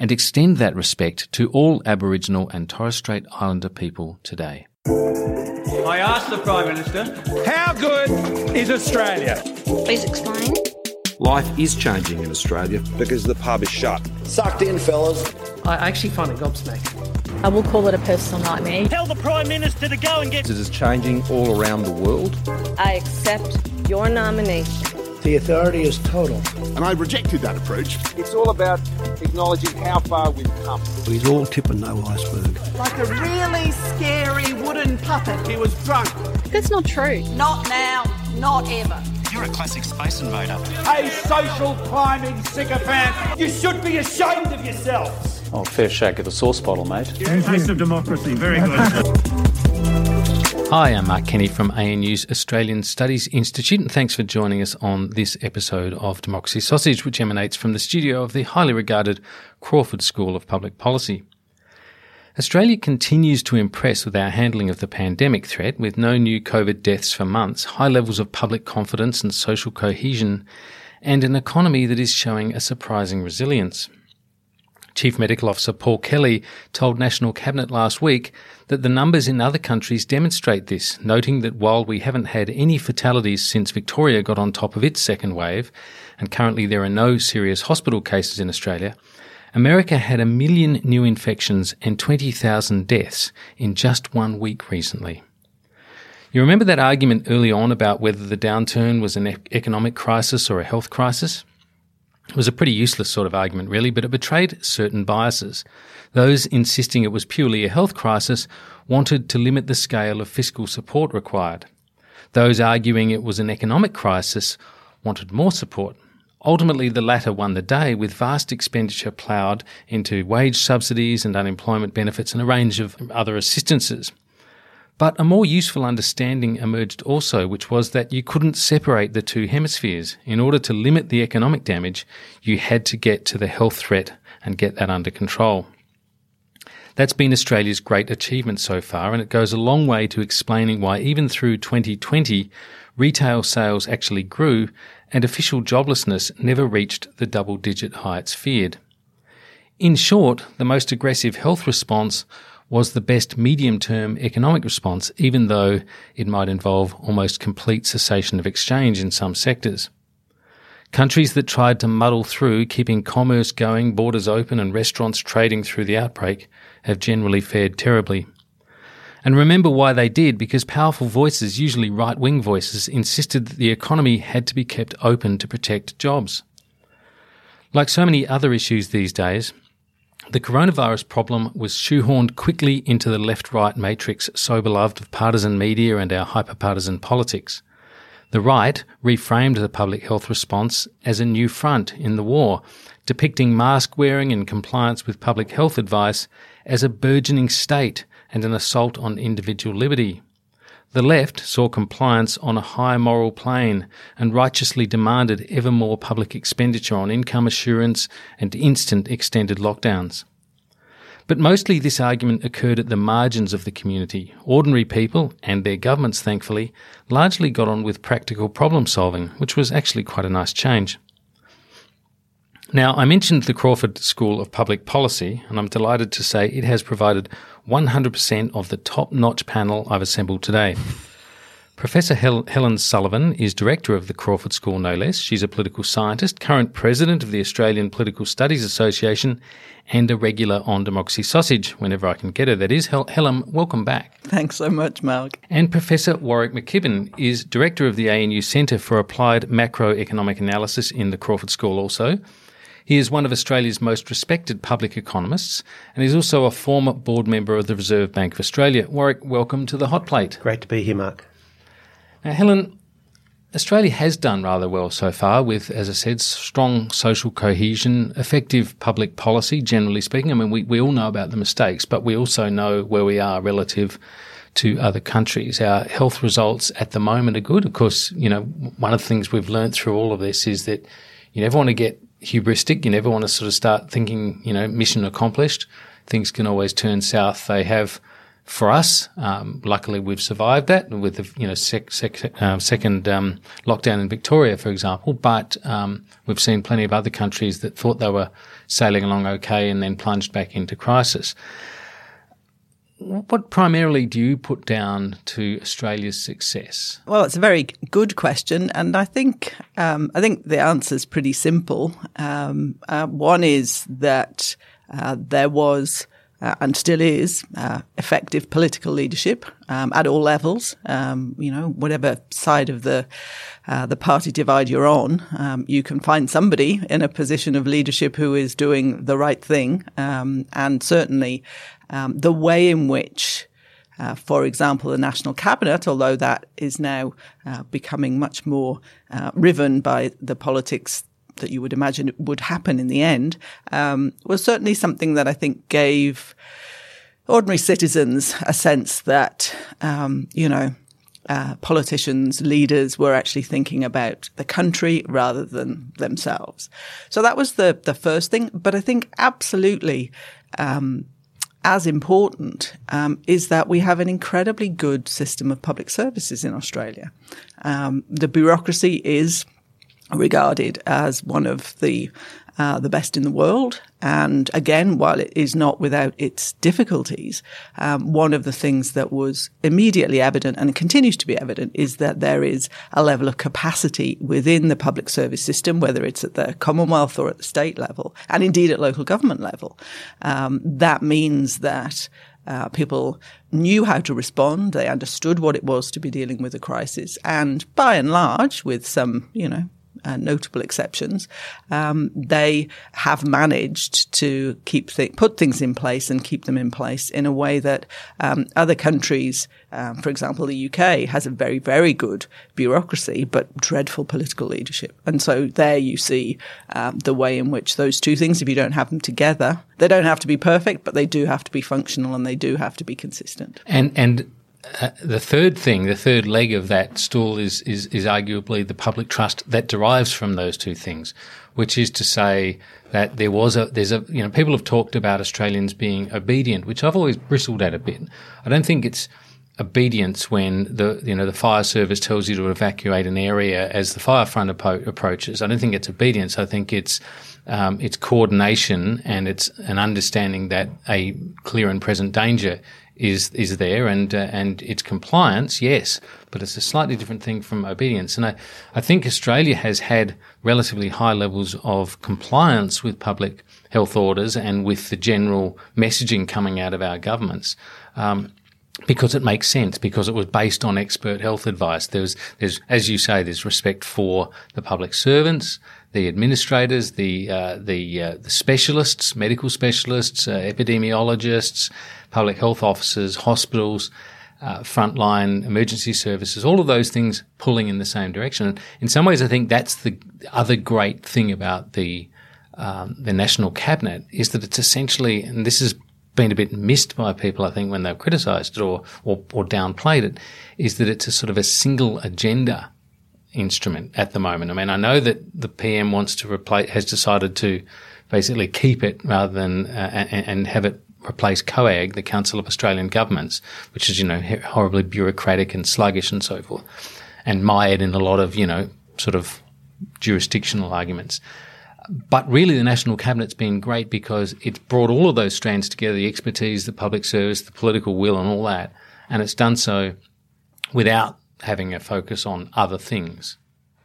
and extend that respect to all Aboriginal and Torres Strait Islander people today. I asked the Prime Minister, how good is Australia? Please explain. Life is changing in Australia because the pub is shut. Sucked in, fellas. I actually find it gobsmacking. I will call it a personal nightmare. Tell the Prime Minister to go and get. It. It is changing all around the world. I accept your nomination. The authority is total. And I rejected that approach. It's all about acknowledging how far we've come. He's all tip and no iceberg. Like a really scary wooden puppet. He was drunk. That's not true. Not now, not ever. You're a classic space invader. A social climbing sycophant. You should be ashamed of yourselves. Oh, fair shake of the sauce bottle, mate. Yeah, taste of democracy. Very good. Hi, I'm Mark Kenny from ANU's Australian Studies Institute, and thanks for joining us on this episode of Democracy Sausage, which emanates from the studio of the highly regarded Crawford School of Public Policy. Australia continues to impress with our handling of the pandemic threat, with no new COVID deaths for months, high levels of public confidence and social cohesion, and an economy that is showing a surprising resilience. Chief Medical Officer Paul Kelly told National Cabinet last week that the numbers in other countries demonstrate this, noting that while we haven't had any fatalities since Victoria got on top of its second wave, and currently there are no serious hospital cases in Australia, America had a million new infections and 20,000 deaths in just one week recently. You remember that argument early on about whether the downturn was an economic crisis or a health crisis? It was a pretty useless sort of argument, really, but it betrayed certain biases. Those insisting it was purely a health crisis wanted to limit the scale of fiscal support required. Those arguing it was an economic crisis wanted more support. Ultimately, the latter won the day with vast expenditure ploughed into wage subsidies and unemployment benefits and a range of other assistances. But a more useful understanding emerged also, which was that you couldn't separate the two hemispheres. In order to limit the economic damage, you had to get to the health threat and get that under control. That's been Australia's great achievement so far, and it goes a long way to explaining why even through 2020, retail sales actually grew and official joblessness never reached the double digit heights feared. In short, the most aggressive health response was the best medium term economic response, even though it might involve almost complete cessation of exchange in some sectors. Countries that tried to muddle through keeping commerce going, borders open, and restaurants trading through the outbreak have generally fared terribly. And remember why they did, because powerful voices, usually right wing voices, insisted that the economy had to be kept open to protect jobs. Like so many other issues these days, the coronavirus problem was shoehorned quickly into the left right matrix so beloved of partisan media and our hyperpartisan politics. The right reframed the public health response as a new front in the war, depicting mask wearing and compliance with public health advice as a burgeoning state and an assault on individual liberty. The left saw compliance on a high moral plane and righteously demanded ever more public expenditure on income assurance and instant extended lockdowns. But mostly this argument occurred at the margins of the community. Ordinary people, and their governments thankfully, largely got on with practical problem solving, which was actually quite a nice change. Now, I mentioned the Crawford School of Public Policy, and I'm delighted to say it has provided 100% of the top notch panel I've assembled today. Professor Hel- Helen Sullivan is director of the Crawford School, no less. She's a political scientist, current president of the Australian Political Studies Association, and a regular on Democracy Sausage, whenever I can get her, that is. Hel- Helen, welcome back. Thanks so much, Mark. And Professor Warwick McKibbin is director of the ANU Centre for Applied Macroeconomic Analysis in the Crawford School, also. He is one of Australia's most respected public economists and he's also a former board member of the Reserve Bank of Australia. Warwick, welcome to the hot plate. Great to be here, Mark. Now, Helen, Australia has done rather well so far with, as I said, strong social cohesion, effective public policy, generally speaking. I mean, we, we all know about the mistakes, but we also know where we are relative to other countries. Our health results at the moment are good. Of course, you know, one of the things we've learned through all of this is that you never want to get hubristic. You never want to sort of start thinking, you know, mission accomplished. Things can always turn south. They have for us. Um, luckily, we've survived that with the you know sec, sec, uh, second um, lockdown in Victoria, for example. But um, we've seen plenty of other countries that thought they were sailing along okay and then plunged back into crisis. What primarily do you put down to Australia's success? Well, it's a very good question, and I think um, I think the answer is pretty simple. Um, uh, one is that uh, there was uh, and still is uh, effective political leadership um, at all levels. Um, you know, whatever side of the uh, the party divide you're on, um, you can find somebody in a position of leadership who is doing the right thing, um, and certainly um, the way in which. Uh, for example, the national cabinet, although that is now uh, becoming much more uh, riven by the politics that you would imagine would happen in the end um, was certainly something that I think gave ordinary citizens a sense that, um, you know, uh, politicians, leaders were actually thinking about the country rather than themselves. So that was the the first thing. But I think absolutely. Um, as important um, is that we have an incredibly good system of public services in Australia. Um, the bureaucracy is regarded as one of the uh, the best in the world. And again, while it is not without its difficulties, um, one of the things that was immediately evident and continues to be evident is that there is a level of capacity within the public service system, whether it's at the Commonwealth or at the state level, and indeed at local government level. Um, that means that uh, people knew how to respond. They understood what it was to be dealing with a crisis. And by and large, with some, you know, uh, notable exceptions, um, they have managed to keep th- put things in place and keep them in place in a way that um, other countries, um, for example, the UK has a very very good bureaucracy but dreadful political leadership, and so there you see um, the way in which those two things, if you don't have them together, they don't have to be perfect, but they do have to be functional and they do have to be consistent. And and uh, the third thing, the third leg of that stool is, is, is arguably the public trust that derives from those two things, which is to say that there was a, there's a, you know, people have talked about Australians being obedient, which I've always bristled at a bit. I don't think it's obedience when the, you know, the fire service tells you to evacuate an area as the fire front apo- approaches. I don't think it's obedience. I think it's, um, it's coordination and it's an understanding that a clear and present danger is is there and uh, and its compliance, yes, but it's a slightly different thing from obedience. And I, I think Australia has had relatively high levels of compliance with public health orders and with the general messaging coming out of our governments. Um, because it makes sense, because it was based on expert health advice. There's, there's, as you say, there's respect for the public servants, the administrators, the uh, the, uh, the specialists, medical specialists, uh, epidemiologists, public health officers, hospitals, uh, frontline emergency services, all of those things pulling in the same direction. And in some ways, I think that's the other great thing about the um, the national cabinet is that it's essentially, and this has been a bit missed by people, I think, when they've criticised it or, or or downplayed it, is that it's a sort of a single agenda instrument at the moment. I mean, I know that the PM wants to replace, has decided to basically keep it rather than uh, and, and, have it replace COAG, the Council of Australian Governments, which is you know horribly bureaucratic and sluggish and so forth, and mired in a lot of you know sort of jurisdictional arguments. But really, the National Cabinet's been great because it's brought all of those strands together the expertise, the public service, the political will, and all that. And it's done so without having a focus on other things.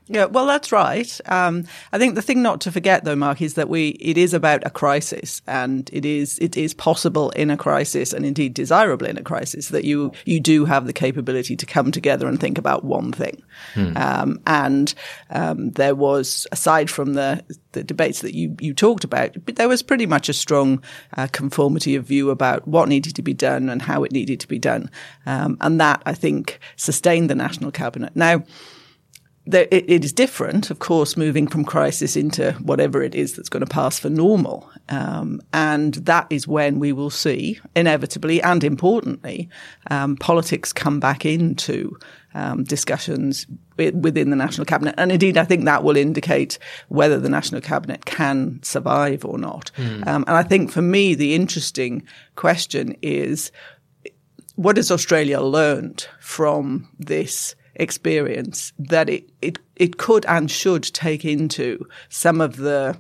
Yeah, well, that's right. Um, I think the thing not to forget, though, Mark, is that we it is about a crisis, and it is it is possible in a crisis, and indeed desirable in a crisis, that you you do have the capability to come together and think about one thing. Hmm. Um, and um, there was, aside from the the debates that you you talked about, but there was pretty much a strong uh, conformity of view about what needed to be done and how it needed to be done, um, and that I think sustained the national cabinet. Now it, it is different, of course, moving from crisis into whatever it is that's going to pass for normal. Um, and that is when we will see, inevitably and importantly, um, politics come back into um, discussions within the National Cabinet. And indeed, I think that will indicate whether the National Cabinet can survive or not. Mm. and I think for me, the interesting question is what has Australia learned from this? Experience that it, it, it could and should take into some of the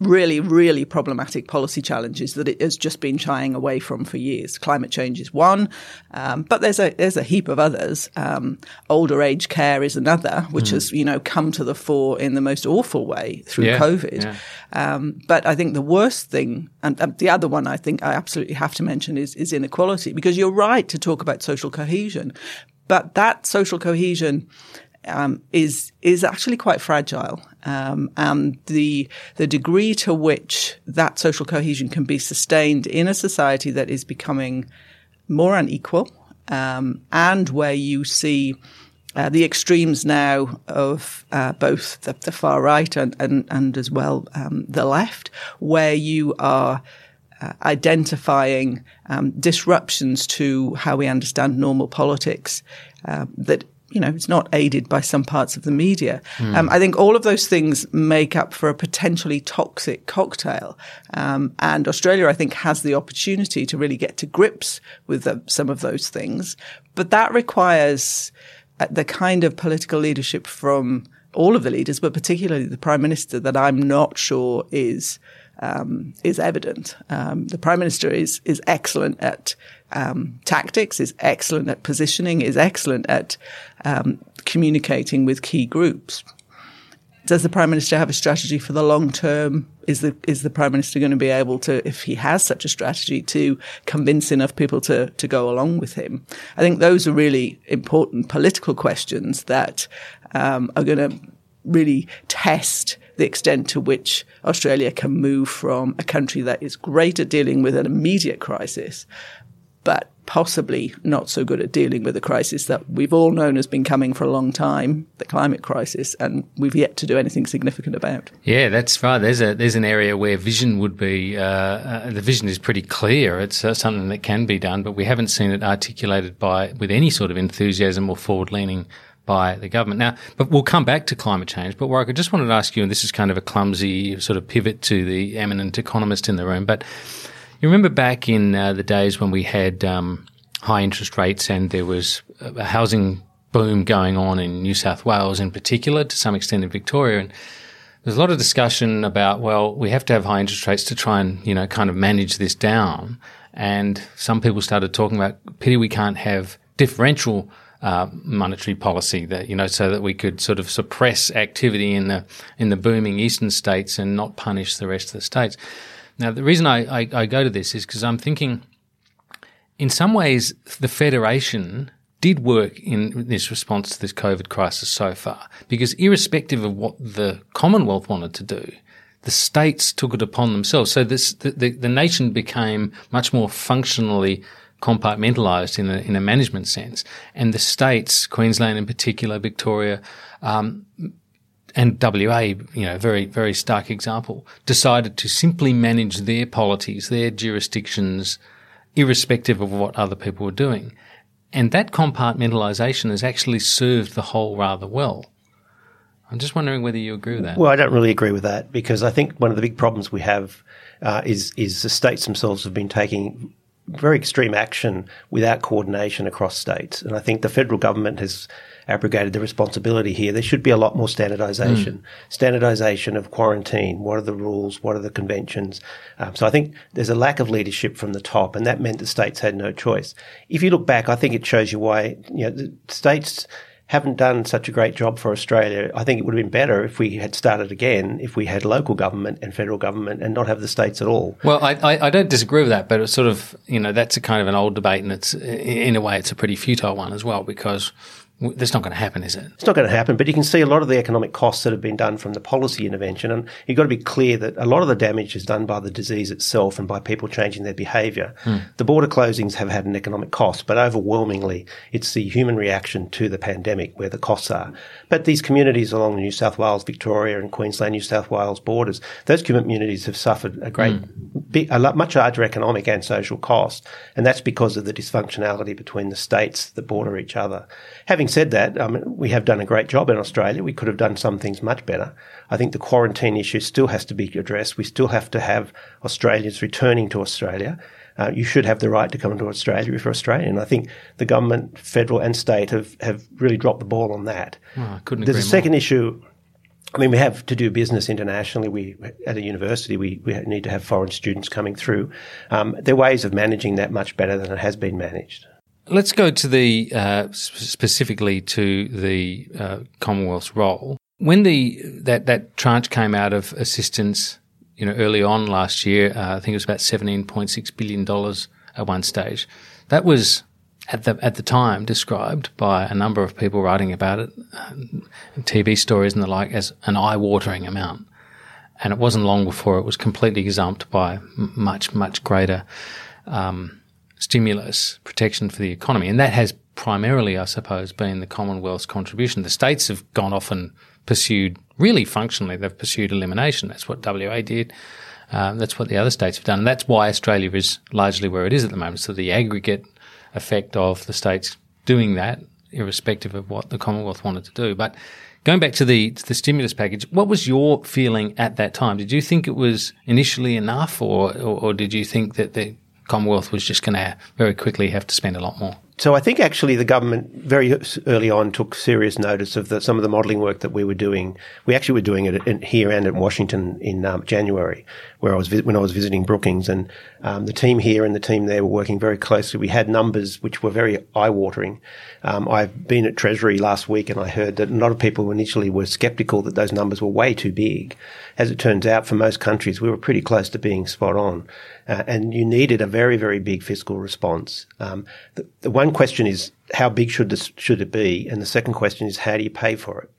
really, really problematic policy challenges that it has just been shying away from for years. Climate change is one, um, but there's a there's a heap of others. Um, older age care is another, which mm. has you know come to the fore in the most awful way through yeah, COVID. Yeah. Um, but I think the worst thing, and the other one I think I absolutely have to mention is is inequality, because you're right to talk about social cohesion, but that social cohesion um, is is actually quite fragile, um, and the the degree to which that social cohesion can be sustained in a society that is becoming more unequal, um, and where you see uh, the extremes now of uh, both the, the, far right and and, and as well um, the left, where you are uh, identifying um, disruptions to how we understand normal politics uh, that you know, it's not aided by some parts of the media. Mm. Um, I think all of those things make up for a potentially toxic cocktail. Um, and Australia, I think, has the opportunity to really get to grips with the, some of those things. But that requires uh, the kind of political leadership from all of the leaders, but particularly the prime minister that I'm not sure is um, is evident. Um, the prime minister is is excellent at um, tactics, is excellent at positioning, is excellent at um, communicating with key groups. Does the prime minister have a strategy for the long term? Is the is the prime minister going to be able to, if he has such a strategy, to convince enough people to to go along with him? I think those are really important political questions that um, are going to really test the extent to which Australia can move from a country that is great at dealing with an immediate crisis, but possibly not so good at dealing with a crisis that we've all known has been coming for a long time, the climate crisis, and we've yet to do anything significant about. Yeah, that's right. There's a there's an area where vision would be uh, uh, the vision is pretty clear. It's uh, something that can be done, but we haven't seen it articulated by with any sort of enthusiasm or forward leaning by the government. Now, but we'll come back to climate change. But Warwick, I just wanted to ask you, and this is kind of a clumsy sort of pivot to the eminent economist in the room, but you remember back in uh, the days when we had um, high interest rates and there was a housing boom going on in New South Wales in particular, to some extent in Victoria, and there's a lot of discussion about, well, we have to have high interest rates to try and, you know, kind of manage this down. And some people started talking about pity we can't have differential uh, monetary policy that you know so that we could sort of suppress activity in the in the booming eastern states and not punish the rest of the states. Now, the reason I, I, I go to this is because I'm thinking, in some ways, the federation did work in this response to this COVID crisis so far, because irrespective of what the Commonwealth wanted to do, the states took it upon themselves. So this, the, the, the nation became much more functionally compartmentalised in a, in a management sense. And the states, Queensland in particular, Victoria, um, and WA, you know, very, very stark example, decided to simply manage their polities, their jurisdictions, irrespective of what other people were doing. And that compartmentalisation has actually served the whole rather well. I'm just wondering whether you agree with that. Well, I don't really agree with that because I think one of the big problems we have uh, is is the states themselves have been taking very extreme action without coordination across states. And I think the federal government has abrogated the responsibility here. There should be a lot more standardization. Mm. Standardization of quarantine. What are the rules? What are the conventions? Um, so I think there's a lack of leadership from the top, and that meant the states had no choice. If you look back, I think it shows you why, you know, the states haven't done such a great job for Australia. I think it would have been better if we had started again, if we had local government and federal government and not have the states at all. Well, I, I, I don't disagree with that, but it's sort of, you know, that's a kind of an old debate and it's, in a way, it's a pretty futile one as well because that's not going to happen, is it? It's not going to happen, but you can see a lot of the economic costs that have been done from the policy intervention. And you've got to be clear that a lot of the damage is done by the disease itself and by people changing their behaviour. Hmm. The border closings have had an economic cost, but overwhelmingly it's the human reaction to the pandemic where the costs are. But these communities along the New South Wales, Victoria, and Queensland, New South Wales borders, those communities have suffered a great, hmm. big, a much larger economic and social cost. And that's because of the dysfunctionality between the states that border each other. Having said that, um, we have done a great job in Australia. We could have done some things much better. I think the quarantine issue still has to be addressed. We still have to have Australians returning to Australia. Uh, you should have the right to come to Australia if you're Australian. I think the government, federal and state, have, have really dropped the ball on that. Oh, couldn't There's a more. second issue. I mean, we have to do business internationally. We, at a university, we, we need to have foreign students coming through. Um, there are ways of managing that much better than it has been managed. Let's go to the uh, specifically to the uh, Commonwealth's role. When the that that tranche came out of assistance, you know, early on last year, uh, I think it was about seventeen point six billion dollars at one stage. That was at the at the time described by a number of people writing about it, uh, TV stories and the like, as an eye-watering amount. And it wasn't long before it was completely gazumped by much much greater. Um, stimulus, protection for the economy. And that has primarily, I suppose, been the Commonwealth's contribution. The states have gone off and pursued, really functionally, they've pursued elimination. That's what WA did. Um, that's what the other states have done. And that's why Australia is largely where it is at the moment. So the aggregate effect of the states doing that, irrespective of what the Commonwealth wanted to do. But going back to the to the stimulus package, what was your feeling at that time? Did you think it was initially enough, or or, or did you think that the Commonwealth was just going to very quickly have to spend a lot more. So I think actually the government very early on took serious notice of the, some of the modelling work that we were doing. We actually were doing it in, here and in Washington in um, January, where I was when I was visiting Brookings, and um, the team here and the team there were working very closely. We had numbers which were very eye-watering. Um, I've been at Treasury last week, and I heard that a lot of people initially were sceptical that those numbers were way too big. As it turns out, for most countries, we were pretty close to being spot on. Uh, and you needed a very, very big fiscal response. Um, the, the, one question is how big should this should it be, and the second question is how do you pay for it?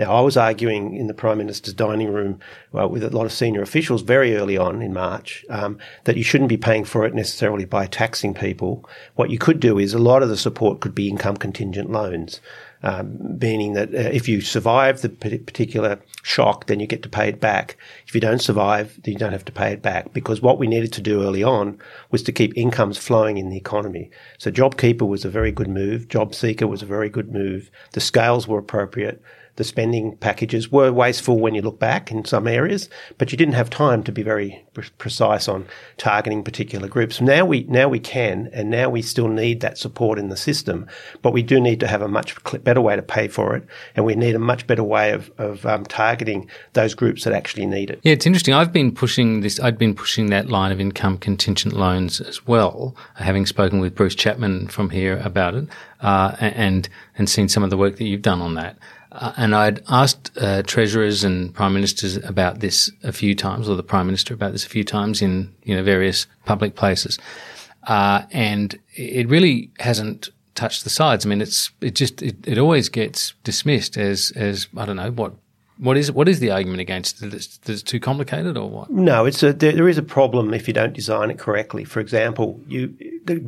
Now, I was arguing in the Prime Minister's dining room well, with a lot of senior officials very early on in March um, that you shouldn't be paying for it necessarily by taxing people. What you could do is a lot of the support could be income contingent loans um, meaning that uh, if you survive the particular shock, then you get to pay it back. If you don't survive, then you don't have to pay it back. Because what we needed to do early on was to keep incomes flowing in the economy. So JobKeeper was a very good move. JobSeeker was a very good move. The scales were appropriate the spending packages were wasteful when you look back in some areas, but you didn't have time to be very precise on targeting particular groups. Now we now we can, and now we still need that support in the system, but we do need to have a much better way to pay for it, and we need a much better way of, of um, targeting those groups that actually need it. Yeah, it's interesting. I've been pushing this. I'd been pushing that line of income contingent loans as well, having spoken with Bruce Chapman from here about it, uh, and and seen some of the work that you've done on that. Uh, and I'd asked uh, treasurers and prime ministers about this a few times, or the prime minister about this a few times in you know various public places, uh, and it really hasn't touched the sides. I mean, it's it just it, it always gets dismissed as as I don't know what what is what is the argument against That it? Is it too complicated or what? No, it's a there, there is a problem if you don't design it correctly. For example, you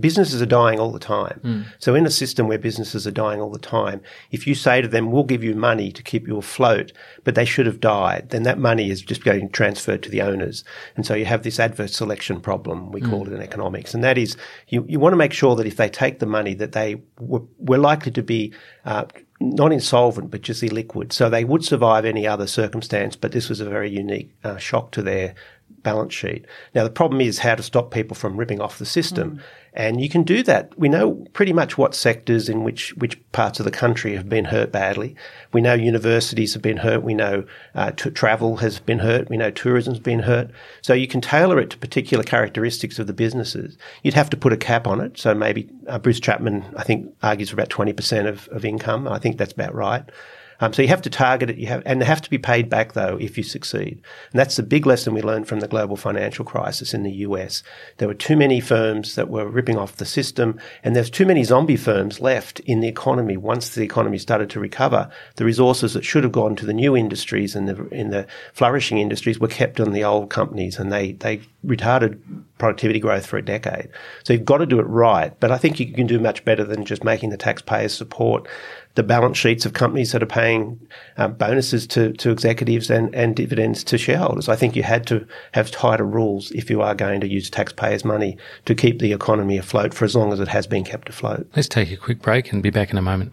businesses are dying all the time. Mm. So in a system where businesses are dying all the time, if you say to them, "We'll give you money to keep you afloat," but they should have died, then that money is just getting transferred to the owners, and so you have this adverse selection problem. We mm. call it in economics, and that is you you want to make sure that if they take the money, that they were, were likely to be uh, not insolvent, but just illiquid. So they would survive any other circumstance, but this was a very unique uh, shock to their balance sheet. Now, the problem is how to stop people from ripping off the system. Mm. And you can do that. We know pretty much what sectors in which, which parts of the country have been hurt badly. We know universities have been hurt. We know uh, t- travel has been hurt. We know tourism's been hurt. So you can tailor it to particular characteristics of the businesses. You'd have to put a cap on it. So maybe uh, Bruce Chapman, I think, argues for about 20% of, of income. I think that's about right. Um, so you have to target it. You have, and they have to be paid back though if you succeed. And that's the big lesson we learned from the global financial crisis in the US. There were too many firms that were ripping off the system, and there's too many zombie firms left in the economy. Once the economy started to recover, the resources that should have gone to the new industries and the in the flourishing industries were kept on the old companies, and they they retarded productivity growth for a decade. So you've got to do it right. But I think you can do much better than just making the taxpayers support the balance sheets of companies that are paying uh, bonuses to, to executives and, and dividends to shareholders. I think you had to have tighter rules if you are going to use taxpayers' money to keep the economy afloat for as long as it has been kept afloat. Let's take a quick break and be back in a moment.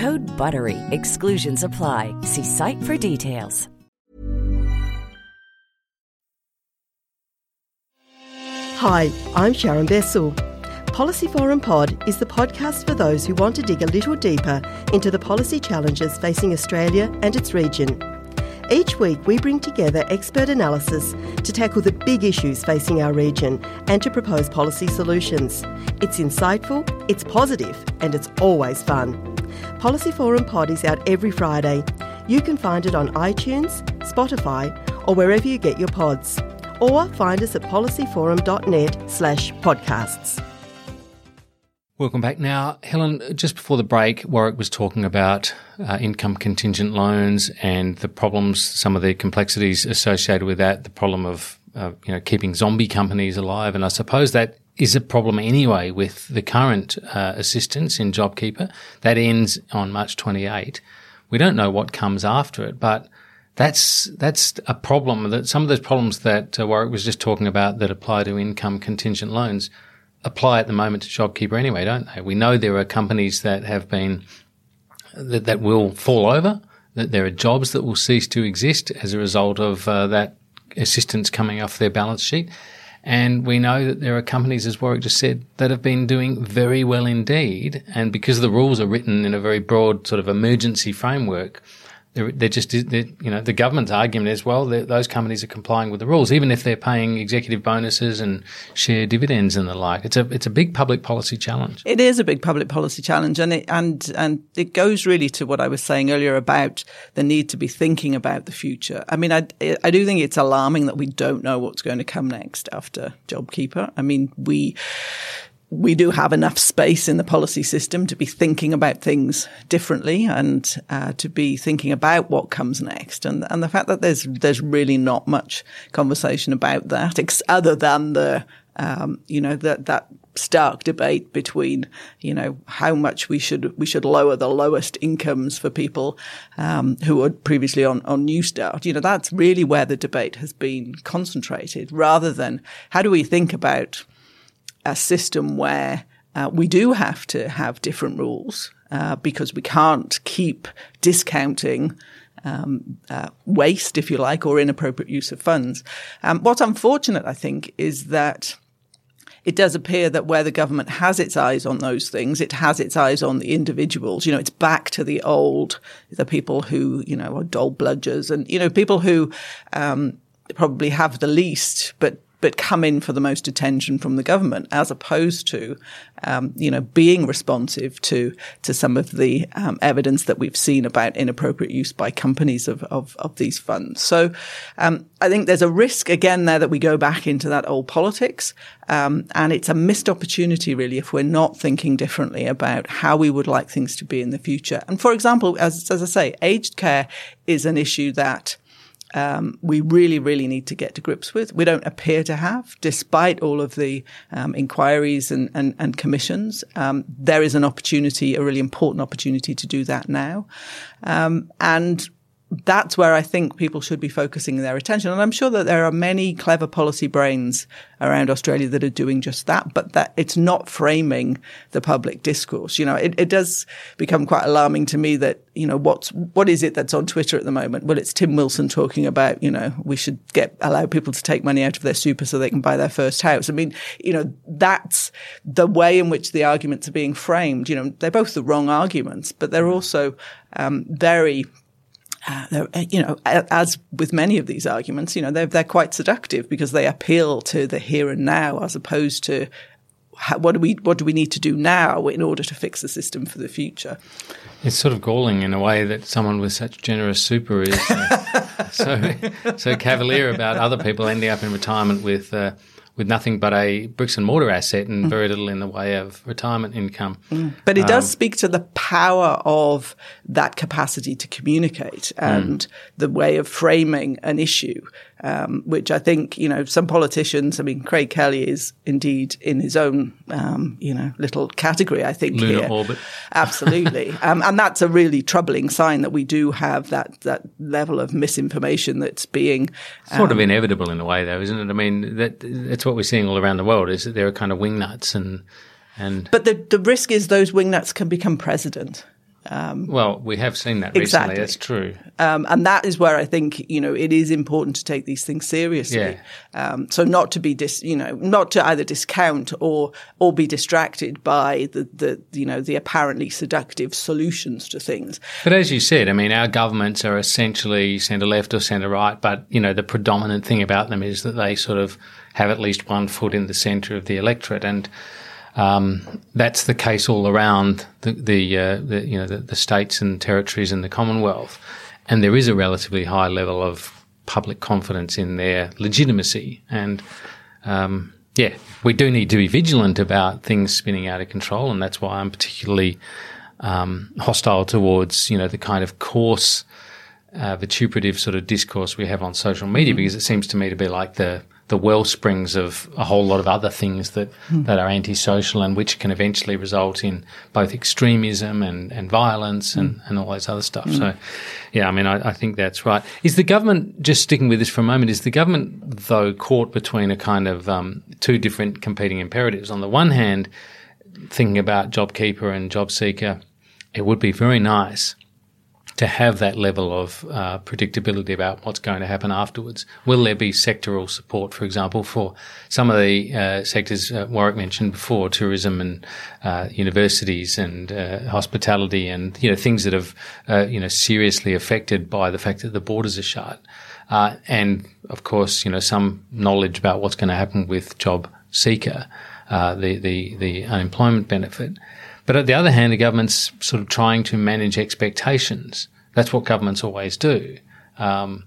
Code BUTTERY. Exclusions apply. See site for details. Hi, I'm Sharon Bessell. Policy Forum Pod is the podcast for those who want to dig a little deeper into the policy challenges facing Australia and its region. Each week, we bring together expert analysis to tackle the big issues facing our region and to propose policy solutions. It's insightful, it's positive, and it's always fun. Policy Forum Pod is out every Friday. You can find it on iTunes, Spotify, or wherever you get your pods or find us at policyforum.net slash podcasts. Welcome back. Now, Helen, just before the break, Warwick was talking about uh, income contingent loans and the problems, some of the complexities associated with that, the problem of uh, you know keeping zombie companies alive, and I suppose that is a problem anyway with the current uh, assistance in JobKeeper that ends on March 28. We don't know what comes after it, but that's that's a problem. That some of those problems that uh, Warwick was just talking about that apply to income contingent loans apply at the moment to JobKeeper anyway, don't they? We know there are companies that have been that, that will fall over. That there are jobs that will cease to exist as a result of uh, that assistance coming off their balance sheet. And we know that there are companies, as Warwick just said, that have been doing very well indeed. And because the rules are written in a very broad sort of emergency framework, they're, just, they're, you know, the government's argument is, well, those companies are complying with the rules, even if they're paying executive bonuses and share dividends and the like. It's a, it's a big public policy challenge. It is a big public policy challenge. And it, and, and it goes really to what I was saying earlier about the need to be thinking about the future. I mean, I, I do think it's alarming that we don't know what's going to come next after JobKeeper. I mean, we, we do have enough space in the policy system to be thinking about things differently and uh, to be thinking about what comes next. And and the fact that there's there's really not much conversation about that, ex- other than the um, you know that that stark debate between you know how much we should we should lower the lowest incomes for people um, who were previously on on Newstart. You know that's really where the debate has been concentrated, rather than how do we think about a system where uh, we do have to have different rules uh, because we can't keep discounting um, uh, waste, if you like, or inappropriate use of funds. Um, what's unfortunate, I think, is that it does appear that where the government has its eyes on those things, it has its eyes on the individuals. You know, it's back to the old, the people who, you know, are dole bludgers and, you know, people who, um, probably have the least, but but come in for the most attention from the government, as opposed to, um, you know, being responsive to to some of the um, evidence that we've seen about inappropriate use by companies of of, of these funds. So, um, I think there's a risk again there that we go back into that old politics, um, and it's a missed opportunity really if we're not thinking differently about how we would like things to be in the future. And for example, as as I say, aged care is an issue that um, we really, really need to get to grips with. We don't appear to have, despite all of the um, inquiries and, and, and commissions. Um, there is an opportunity, a really important opportunity to do that now. Um, and that's where I think people should be focusing their attention. And I'm sure that there are many clever policy brains around Australia that are doing just that, but that it's not framing the public discourse. You know, it, it does become quite alarming to me that, you know, what's, what is it that's on Twitter at the moment? Well, it's Tim Wilson talking about, you know, we should get, allow people to take money out of their super so they can buy their first house. I mean, you know, that's the way in which the arguments are being framed. You know, they're both the wrong arguments, but they're also, um, very, uh, you know, as with many of these arguments, you know, they're, they're quite seductive because they appeal to the here and now as opposed to how, what do we what do we need to do now in order to fix the system for the future. It's sort of galling in a way that someone with such generous super is uh, so so cavalier about other people ending up in retirement with. Uh, with nothing but a bricks and mortar asset and mm. very little in the way of retirement income. Mm. But it um, does speak to the power of that capacity to communicate and mm. the way of framing an issue um, which I think, you know, some politicians, I mean, Craig Kelly is indeed in his own, um, you know, little category, I think. Lunar here. orbit. Absolutely. um, and that's a really troubling sign that we do have that, that level of misinformation that's being. Sort of um, inevitable in a way, though, isn't it? I mean, that, that's what we're seeing all around the world is that there are kind of wingnuts and. And but the, the risk is those wingnuts can become president. Um, well, we have seen that recently. Exactly. That's true. Um, and that is where I think you know it is important to take these things seriously. Yeah. Um, so not to be dis, you know, not to either discount or or be distracted by the the you know the apparently seductive solutions to things. But as you said, I mean, our governments are essentially centre left or centre right, but you know the predominant thing about them is that they sort of have at least one foot in the centre of the electorate and. Um, that's the case all around the, the, uh, the you know the, the, states and territories in the Commonwealth, and there is a relatively high level of public confidence in their legitimacy. And um, yeah, we do need to be vigilant about things spinning out of control, and that's why I'm particularly um, hostile towards you know the kind of coarse, uh, vituperative sort of discourse we have on social media, mm-hmm. because it seems to me to be like the the well springs of a whole lot of other things that, mm. that are antisocial and which can eventually result in both extremism and, and violence and, mm. and all those other stuff. Mm. So, yeah, I mean, I, I, think that's right. Is the government, just sticking with this for a moment, is the government, though, caught between a kind of um, two different competing imperatives? On the one hand, thinking about JobKeeper and JobSeeker, it would be very nice to have that level of uh, predictability about what's going to happen afterwards. Will there be sectoral support, for example, for some of the uh, sectors uh, Warwick mentioned before, tourism and uh, universities and uh, hospitality, and you know things that have uh, you know seriously affected by the fact that the borders are shut, and of course you know some knowledge about what's going to happen with job seeker, the the the unemployment benefit. But at the other hand, the government's sort of trying to manage expectations. That's what governments always do. Um,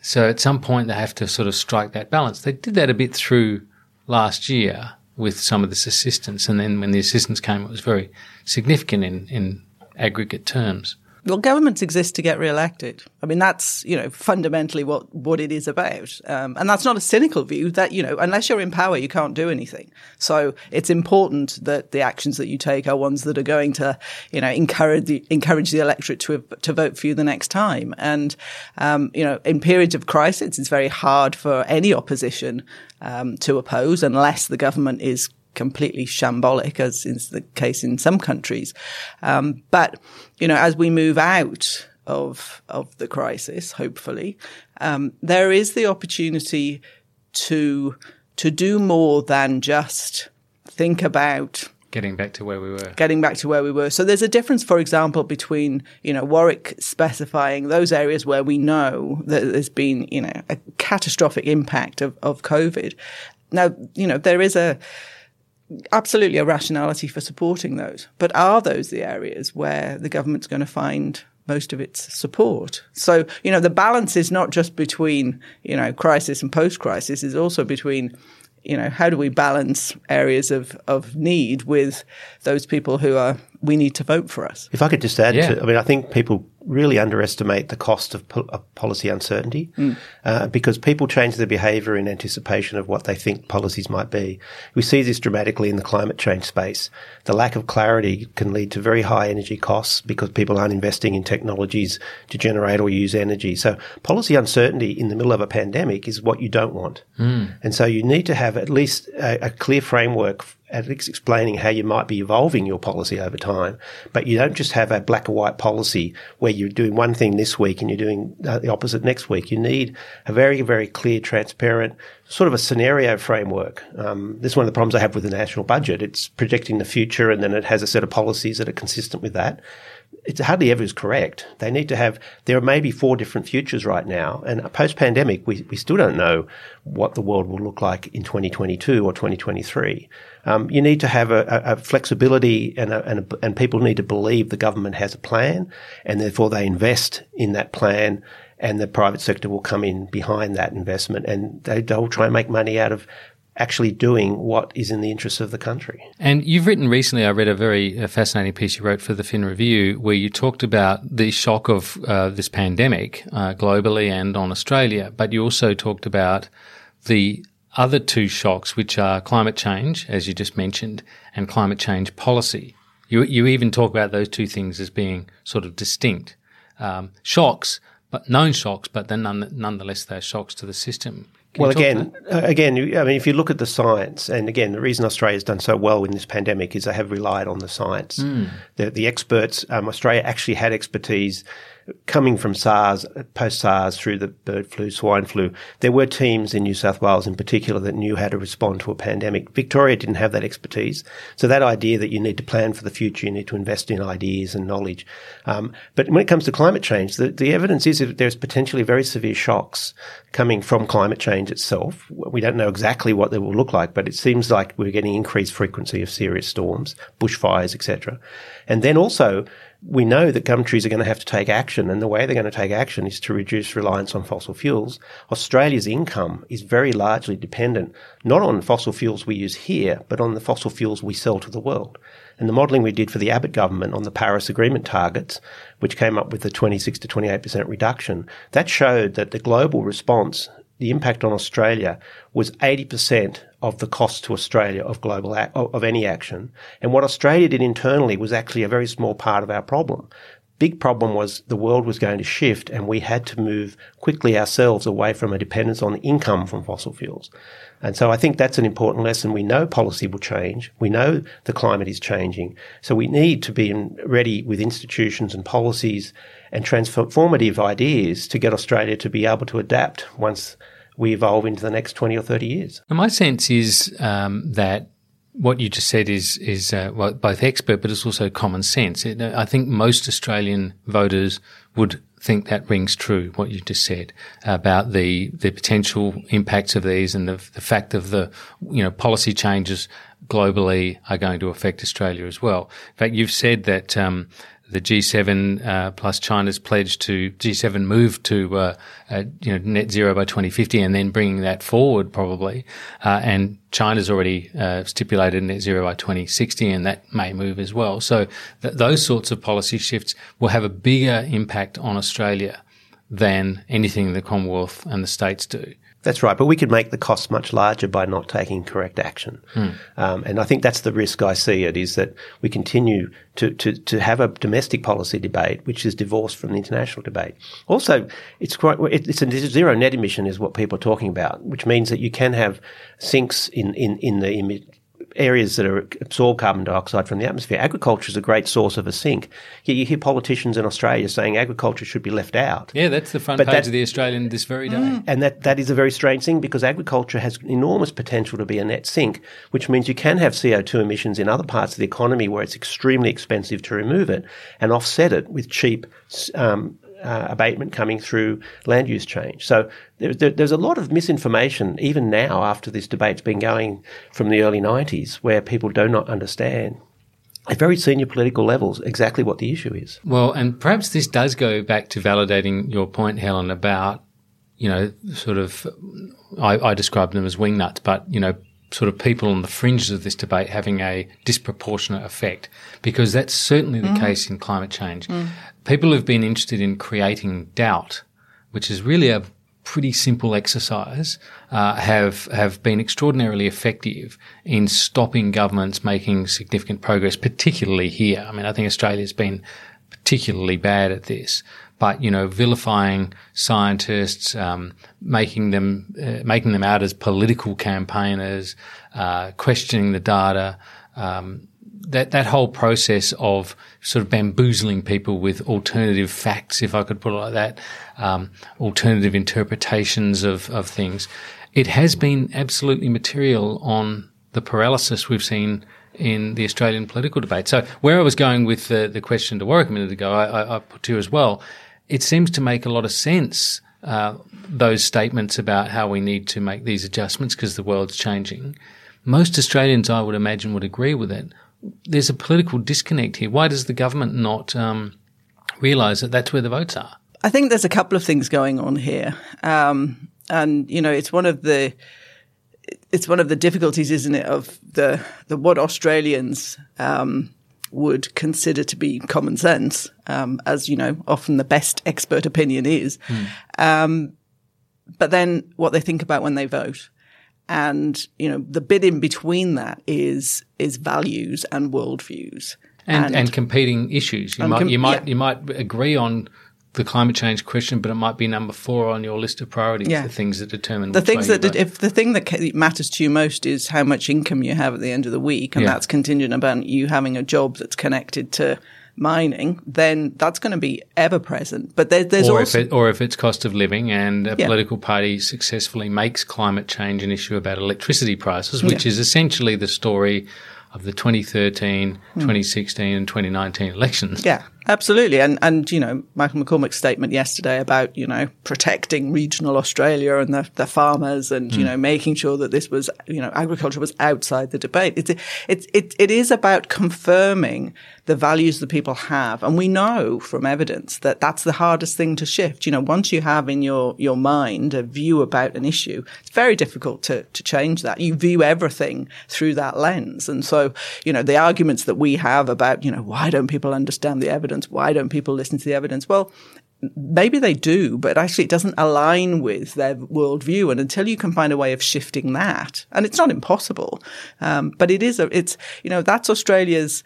so at some point, they have to sort of strike that balance. They did that a bit through last year with some of this assistance. And then when the assistance came, it was very significant in, in aggregate terms. Well, governments exist to get re-elected. I mean, that's you know fundamentally what what it is about, um, and that's not a cynical view. That you know, unless you're in power, you can't do anything. So it's important that the actions that you take are ones that are going to you know encourage the encourage the electorate to to vote for you the next time. And um, you know, in periods of crisis, it's very hard for any opposition um, to oppose unless the government is completely shambolic, as is the case in some countries. Um, but you know, as we move out of of the crisis, hopefully, um, there is the opportunity to to do more than just think about getting back to where we were. Getting back to where we were. So there's a difference, for example, between, you know, Warwick specifying those areas where we know that there's been, you know, a catastrophic impact of, of COVID. Now, you know, there is a, absolutely a rationality for supporting those. But are those the areas where the government's going to find most of its support? So, you know, the balance is not just between, you know, crisis and post crisis, is also between, you know, how do we balance areas of, of need with those people who are, we need to vote for us? If I could just add yeah. to, I mean, I think people really underestimate the cost of, po- of policy uncertainty mm. uh, because people change their behaviour in anticipation of what they think policies might be. We see this dramatically in the climate change space. The lack of clarity can lead to very high energy costs because people aren't investing in technologies to generate or use energy. So policy uncertainty in the middle of a pandemic is what you don't want. Mm. And so you need to have at least a, a clear framework at least explaining how you might be evolving your policy over time. But you don't just have a black or white policy where you're doing one thing this week and you're doing uh, the opposite next week. You need a very, very clear, transparent, sort of a scenario framework. Um, this is one of the problems I have with the national budget. It's projecting the future and then it has a set of policies that are consistent with that it's hardly ever is correct. They need to have, there are maybe four different futures right now. And post pandemic, we, we still don't know what the world will look like in 2022 or 2023. Um, you need to have a, a flexibility and, a, and, a, and people need to believe the government has a plan and therefore they invest in that plan and the private sector will come in behind that investment and they, they'll try and make money out of actually doing what is in the interests of the country. And you've written recently, I read a very uh, fascinating piece you wrote for the Fin Review where you talked about the shock of uh, this pandemic uh, globally and on Australia, but you also talked about the other two shocks, which are climate change, as you just mentioned, and climate change policy. You, you even talk about those two things as being sort of distinct um, shocks, but known shocks, but then none, nonetheless they're shocks to the system. Well, again, uh, again, I mean, if you look at the science, and again, the reason Australia has done so well in this pandemic is they have relied on the science. Mm. The, the experts, um, Australia actually had expertise coming from SARS, post SARS through the bird flu, swine flu, there were teams in New South Wales in particular that knew how to respond to a pandemic. Victoria didn't have that expertise. So that idea that you need to plan for the future, you need to invest in ideas and knowledge. Um, but when it comes to climate change, the, the evidence is that there's potentially very severe shocks coming from climate change itself. We don't know exactly what they will look like, but it seems like we're getting increased frequency of serious storms, bushfires, etc. And then also, we know that countries are going to have to take action, and the way they're going to take action is to reduce reliance on fossil fuels. Australia's income is very largely dependent not on fossil fuels we use here, but on the fossil fuels we sell to the world. And the modelling we did for the Abbott government on the Paris Agreement targets, which came up with the 26 to 28% reduction, that showed that the global response the impact on Australia was 80% of the cost to Australia of global ac- of any action. And what Australia did internally was actually a very small part of our problem. Big problem was the world was going to shift and we had to move quickly ourselves away from a dependence on income from fossil fuels. And so I think that's an important lesson. We know policy will change. We know the climate is changing. So we need to be ready with institutions and policies and transformative ideas to get Australia to be able to adapt once we evolve into the next 20 or 30 years. And my sense is um, that what you just said is is uh, well, both expert, but it's also common sense. It, I think most Australian voters would think that rings true. What you just said about the the potential impacts of these and the, the fact of the you know policy changes globally are going to affect Australia as well. In fact, you've said that um, the G7 uh, plus China's pledge to G7 move to uh, uh, you know net zero by 2050, and then bringing that forward probably. Uh, and China's already uh, stipulated net zero by 2060, and that may move as well. So th- those sorts of policy shifts will have a bigger impact on Australia than anything the Commonwealth and the states do. That's right, but we could make the costs much larger by not taking correct action. Hmm. Um, and I think that's the risk I see it is that we continue to, to, to have a domestic policy debate which is divorced from the international debate. Also, it's quite, it's a zero net emission is what people are talking about, which means that you can have sinks in, in, in the areas that are absorb carbon dioxide from the atmosphere. Agriculture is a great source of a sink. Yet you hear politicians in Australia saying agriculture should be left out. Yeah, that's the front but page of the Australian this very day. Mm. And that, that is a very strange thing because agriculture has enormous potential to be a net sink, which means you can have CO2 emissions in other parts of the economy where it's extremely expensive to remove it and offset it with cheap um, uh, abatement coming through land use change. So there, there, there's a lot of misinformation even now after this debate's been going from the early 90s where people do not understand at very senior political levels exactly what the issue is. Well, and perhaps this does go back to validating your point, Helen, about, you know, sort of, I, I describe them as wingnuts, but, you know, sort of people on the fringes of this debate having a disproportionate effect because that's certainly the mm. case in climate change. Mm. people who've been interested in creating doubt, which is really a pretty simple exercise, uh, have have been extraordinarily effective in stopping governments making significant progress, particularly here. I mean, I think Australia's been particularly bad at this. But you know, vilifying scientists, um, making them uh, making them out as political campaigners, uh, questioning the data, um, that that whole process of sort of bamboozling people with alternative facts, if I could put it like that, um, alternative interpretations of of things, it has been absolutely material on the paralysis we've seen in the Australian political debate. So where I was going with the, the question to Warwick a minute ago, I, I, I put to you as well. It seems to make a lot of sense. Uh, those statements about how we need to make these adjustments because the world's changing. Most Australians, I would imagine, would agree with it. There's a political disconnect here. Why does the government not um, realise that that's where the votes are? I think there's a couple of things going on here, um, and you know, it's one of the it's one of the difficulties, isn't it, of the the what Australians um, would consider to be common sense, um, as you know, often the best expert opinion is. Mm. Um, but then what they think about when they vote, and you know, the bit in between that is is values and worldviews. And, and, and competing issues. You might com- you might yeah. you might agree on the climate change question, but it might be number four on your list of priorities. Yeah. The things that determine the things that if the thing that matters to you most is how much income you have at the end of the week, and yeah. that's contingent upon you having a job that's connected to mining, then that's going to be ever present. But there, there's or also if it, or if it's cost of living, and a yeah. political party successfully makes climate change an issue about electricity prices, which is essentially the story of the 2013, hmm. 2016, and 2019 elections. Yeah. Absolutely. And, and, you know, Michael McCormack's statement yesterday about, you know, protecting regional Australia and the, the farmers and, you hmm. know, making sure that this was, you know, agriculture was outside the debate. It's, it, it, it is about confirming the values that people have. And we know from evidence that that's the hardest thing to shift. You know, once you have in your, your mind a view about an issue, it's very difficult to, to change that. You view everything through that lens. And so, you know, the arguments that we have about, you know, why don't people understand the evidence? Why don't people listen to the evidence? Well, maybe they do, but actually it doesn't align with their worldview. And until you can find a way of shifting that, and it's not impossible, um, but it is, a, it's, you know, that's Australia's,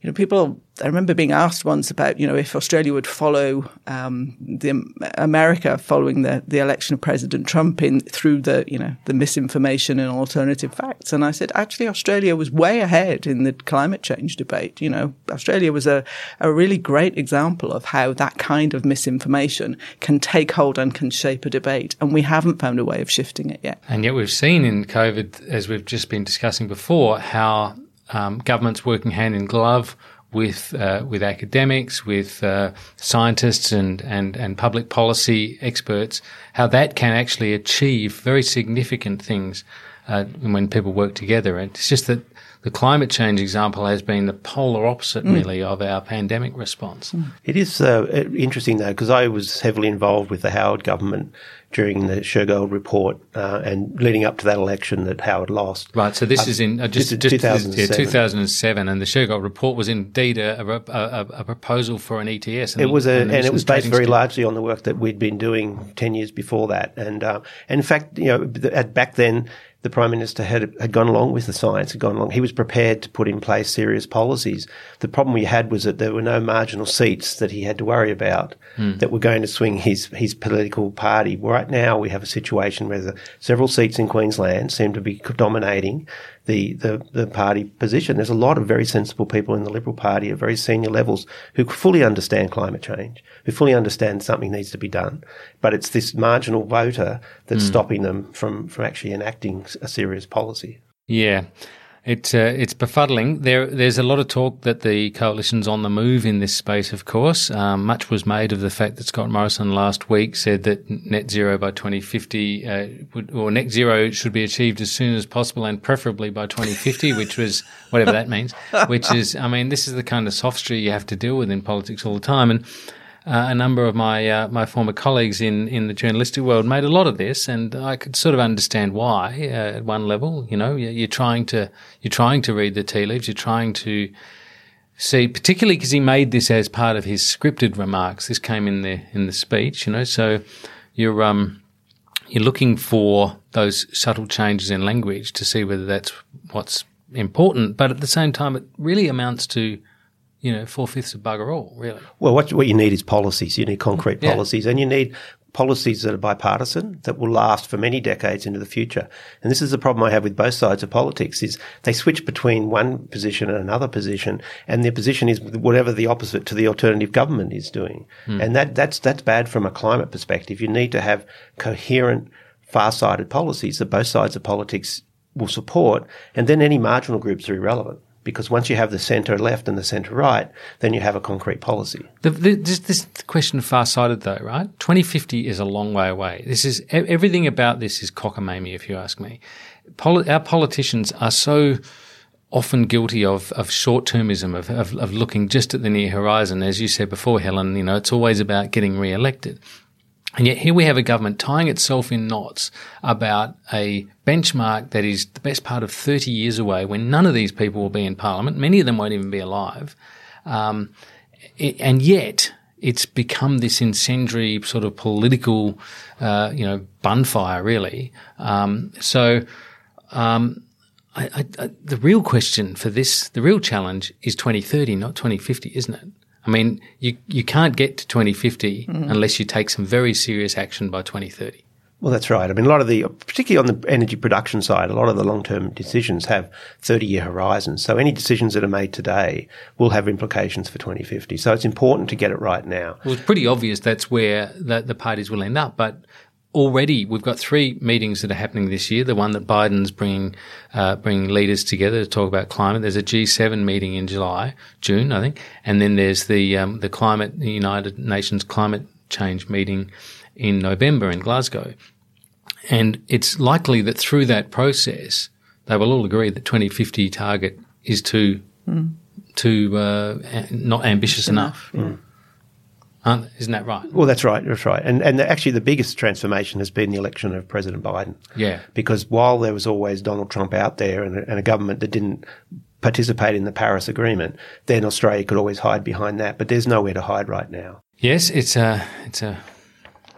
you know, people, I remember being asked once about, you know, if Australia would follow um, the America following the, the election of President Trump in through the, you know, the misinformation and alternative facts. And I said, actually, Australia was way ahead in the climate change debate. You know, Australia was a, a really great example of how that kind of misinformation can take hold and can shape a debate. And we haven't found a way of shifting it yet. And yet we've seen in COVID, as we've just been discussing before, how um, governments working hand in glove with uh, with academics, with uh, scientists, and, and and public policy experts, how that can actually achieve very significant things uh, when people work together. And it's just that the climate change example has been the polar opposite, mm. really, of our pandemic response. It is uh, interesting, though, because I was heavily involved with the Howard government during the Shergold report uh, and leading up to that election that Howard lost. Right. So this uh, is in uh, just, just 2007. Yeah, 2007, and the Shergold report was indeed a, a, a, a proposal for an ETS. And, it was a, and, and it was based very scheme. largely on the work that we'd been doing ten years before that, and uh, and in fact, you know, at, back then the Prime Minister had, had gone along with the science, had gone along. He was prepared to put in place serious policies. The problem we had was that there were no marginal seats that he had to worry about mm. that were going to swing his, his political party. Right now, we have a situation where the, several seats in Queensland seem to be dominating the, the, the party position. There's a lot of very sensible people in the Liberal Party at very senior levels who fully understand climate change, who fully understand something needs to be done. But it's this marginal voter that's mm. stopping them from, from actually enacting a serious policy. Yeah. It, uh, it's befuddling. There, there's a lot of talk that the coalition's on the move in this space, of course. Um, much was made of the fact that Scott Morrison last week said that net zero by 2050, uh, would, or net zero should be achieved as soon as possible and preferably by 2050, which was whatever that means, which is, I mean, this is the kind of sophistry you have to deal with in politics all the time. And a number of my uh, my former colleagues in, in the journalistic world made a lot of this, and I could sort of understand why uh, at one level. You know, you're trying to you're trying to read the tea leaves, you're trying to see, particularly because he made this as part of his scripted remarks. This came in the in the speech, you know. So you're um you're looking for those subtle changes in language to see whether that's what's important, but at the same time, it really amounts to you know four fifths of bugger all, really. Well, what what you need is policies. You need concrete Yeah. policies, and you need policies that are bipartisan that will last for many decades into the future. And this is the problem I have with both sides of politics: is they switch between one position and another position, and their position is whatever the opposite to the alternative government is doing, Hmm. and that that's that's bad from a climate perspective. You need to have coherent, far-sighted policies that both sides of politics will support, and then any marginal groups are irrelevant. Because once you have the centre left and the centre right, then you have a concrete policy. The, the, this, this question of far-sighted, though, right? 2050 is a long way away. This is everything about this is cockamamie, if you ask me. Poli- our politicians are so often guilty of, of short-termism, of, of, of looking just at the near horizon. As you said before, Helen, you know, it's always about getting re-elected. And yet here we have a government tying itself in knots about a benchmark that is the best part of 30 years away when none of these people will be in parliament. Many of them won't even be alive. Um, and yet it's become this incendiary sort of political, uh, you know, bunfire really. Um, so, um, I, I, the real question for this, the real challenge is 2030, not 2050, isn't it? I mean, you, you can't get to 2050 Mm. unless you take some very serious action by 2030. Well, that's right. I mean, a lot of the, particularly on the energy production side, a lot of the long-term decisions have 30-year horizons. So any decisions that are made today will have implications for 2050. So it's important to get it right now. Well, it's pretty obvious that's where the, the parties will end up. But already we've got three meetings that are happening this year. The one that Biden's bringing uh, bringing leaders together to talk about climate. There's a G7 meeting in July, June, I think, and then there's the um, the climate the United Nations climate change meeting in November in Glasgow. And it's likely that through that process, they will all agree that 2050 target is too Mm. too uh, not ambitious enough. Aren't? Isn't that right? Well, that's right. That's right. And and actually, the biggest transformation has been the election of President Biden. Yeah. Because while there was always Donald Trump out there and a, and a government that didn't participate in the Paris Agreement, then Australia could always hide behind that. But there's nowhere to hide right now. Yes, it's a it's a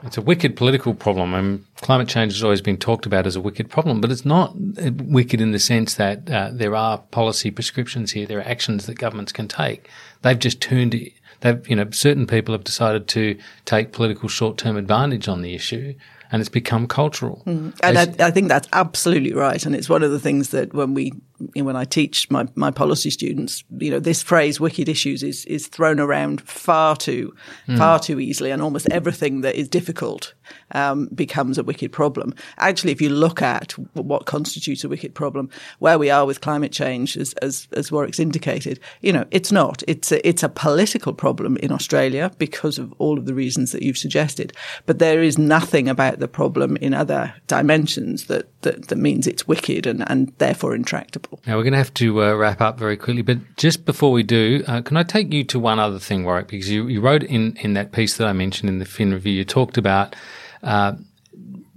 it's a wicked political problem. and climate change has always been talked about as a wicked problem, but it's not uh, wicked in the sense that uh, there are policy prescriptions here. There are actions that governments can take. They've just turned. They've you know certain people have decided to take political short term advantage on the issue, and it's become cultural. Mm. And I, I think that's absolutely right. And it's one of the things that when we, you know, when I teach my, my policy students, you know, this phrase "wicked issues" is is thrown around far too, Mm. far too easily, and almost everything that is difficult um, becomes a wicked problem. Actually, if you look at what constitutes a wicked problem, where we are with climate change, as as, as Warwick's indicated, you know, it's not. It's a, it's a political problem in Australia because of all of the reasons that you've suggested. But there is nothing about the problem in other dimensions that that, that means it's wicked and, and therefore intractable. Now we're going to have to uh, wrap up very quickly, but just before we do, uh, can I take you to one other thing, Warwick? Because you, you wrote in, in that piece that I mentioned in the Fin Review, you talked about uh,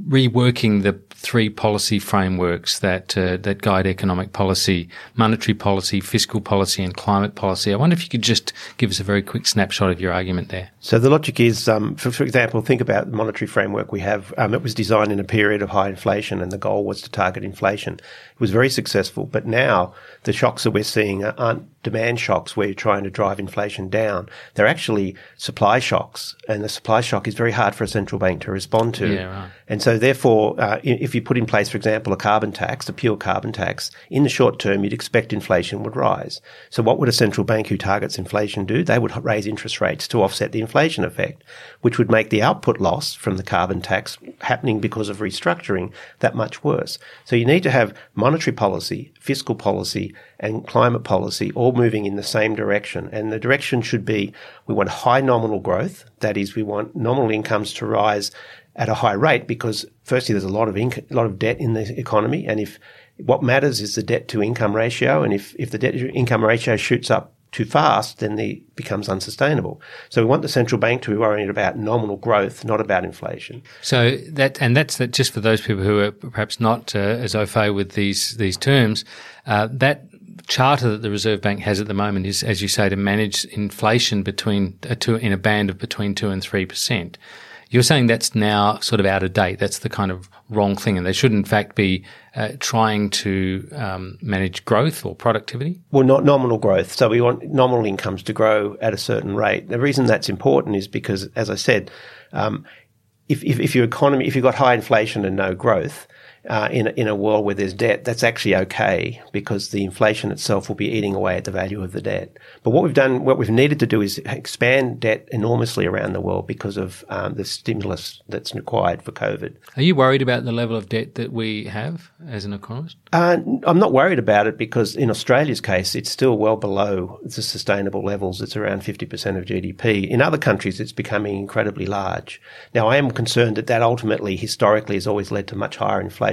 reworking the three policy frameworks that uh, that guide economic policy: monetary policy, fiscal policy, and climate policy. I wonder if you could just give us a very quick snapshot of your argument there. So the logic is, um, for, for example, think about the monetary framework we have. Um, it was designed in a period of high inflation, and the goal was to target inflation. It was very successful, but now the shocks that we're seeing aren't demand shocks where you're trying to drive inflation down. They're actually supply shocks, and the supply shock is very hard for a central bank to respond to. Yeah, right. And so, therefore, uh, if you put in place, for example, a carbon tax, a pure carbon tax, in the short term, you'd expect inflation would rise. So, what would a central bank who targets inflation do? They would raise interest rates to offset the inflation effect, which would make the output loss from the carbon tax happening because of restructuring that much worse. So, you need to have monetary policy, fiscal policy, and climate policy all moving in the same direction. And the direction should be we want high nominal growth. That is, we want nominal incomes to rise at a high rate because firstly there's a lot of inc- lot of debt in the economy and if what matters is the debt to income ratio and if if the debt to income ratio shoots up too fast then it becomes unsustainable so we want the central bank to be worrying about nominal growth not about inflation So that and that's that. Just for those people who are perhaps not uh, as au fait with these these terms, uh, that charter that the Reserve Bank has at the moment is, as you say, to manage inflation between uh, two, in a band of between two and three percent. You're saying that's now sort of out of date. That's the kind of wrong thing, and they should in fact be uh, trying to um, manage growth or productivity. Well, not nominal growth. So we want nominal incomes to grow at a certain rate. The reason that's important is because, as I said, um, if, if, if your economy, if you've got high inflation and no growth, uh, in, in a world where there's debt, that's actually okay because the inflation itself will be eating away at the value of the debt. But what we've done, what we've needed to do is expand debt enormously around the world because of um, the stimulus that's required for COVID. Are you worried about the level of debt that we have as an economist? Uh, I'm not worried about it because in Australia's case, it's still well below the sustainable levels. It's around 50% of GDP. In other countries, it's becoming incredibly large. Now, I am concerned that that ultimately, historically, has always led to much higher inflation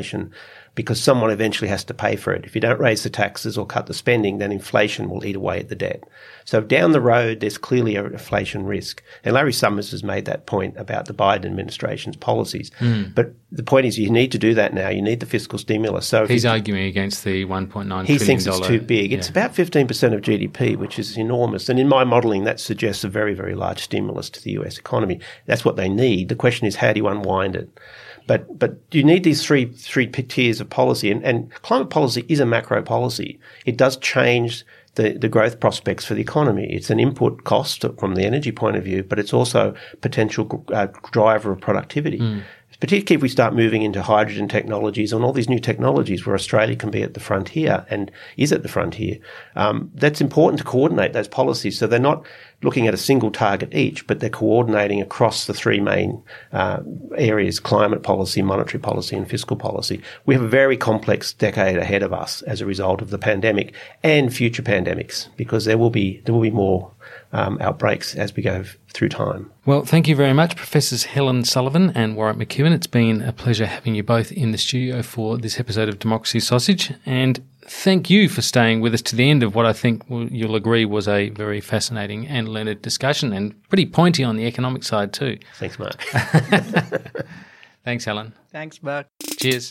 because someone eventually has to pay for it. If you don't raise the taxes or cut the spending, then inflation will eat away at the debt. So down the road, there's clearly a inflation risk. And Larry Summers has made that point about the Biden administration's policies. Mm. But the point is, you need to do that now. You need the fiscal stimulus. So he's arguing against the 1.9. He thinks it's too big. Yeah. It's about 15% of GDP, which is enormous. And in my modelling, that suggests a very, very large stimulus to the US economy. That's what they need. The question is, how do you unwind it? But but you need these three three tiers of policy, and, and climate policy is a macro policy. It does change the, the growth prospects for the economy. It's an input cost from the energy point of view, but it's also potential uh, driver of productivity. Mm particularly if we start moving into hydrogen technologies and all these new technologies where Australia can be at the frontier and is at the frontier. Um, that's important to coordinate those policies so they're not looking at a single target each, but they're coordinating across the three main uh, areas climate policy, monetary policy, and fiscal policy. We have a very complex decade ahead of us as a result of the pandemic and future pandemics because there will be, there will be more um, outbreaks as we go through time. Well, thank you very much, Professors Helen Sullivan and Warwick McKibbin. It's been a pleasure having you both in the studio for this episode of Democracy Sausage. And thank you for staying with us to the end of what I think you'll agree was a very fascinating and learned discussion and pretty pointy on the economic side, too. Thanks, Mark. Thanks, Helen. Thanks, Mark. Cheers.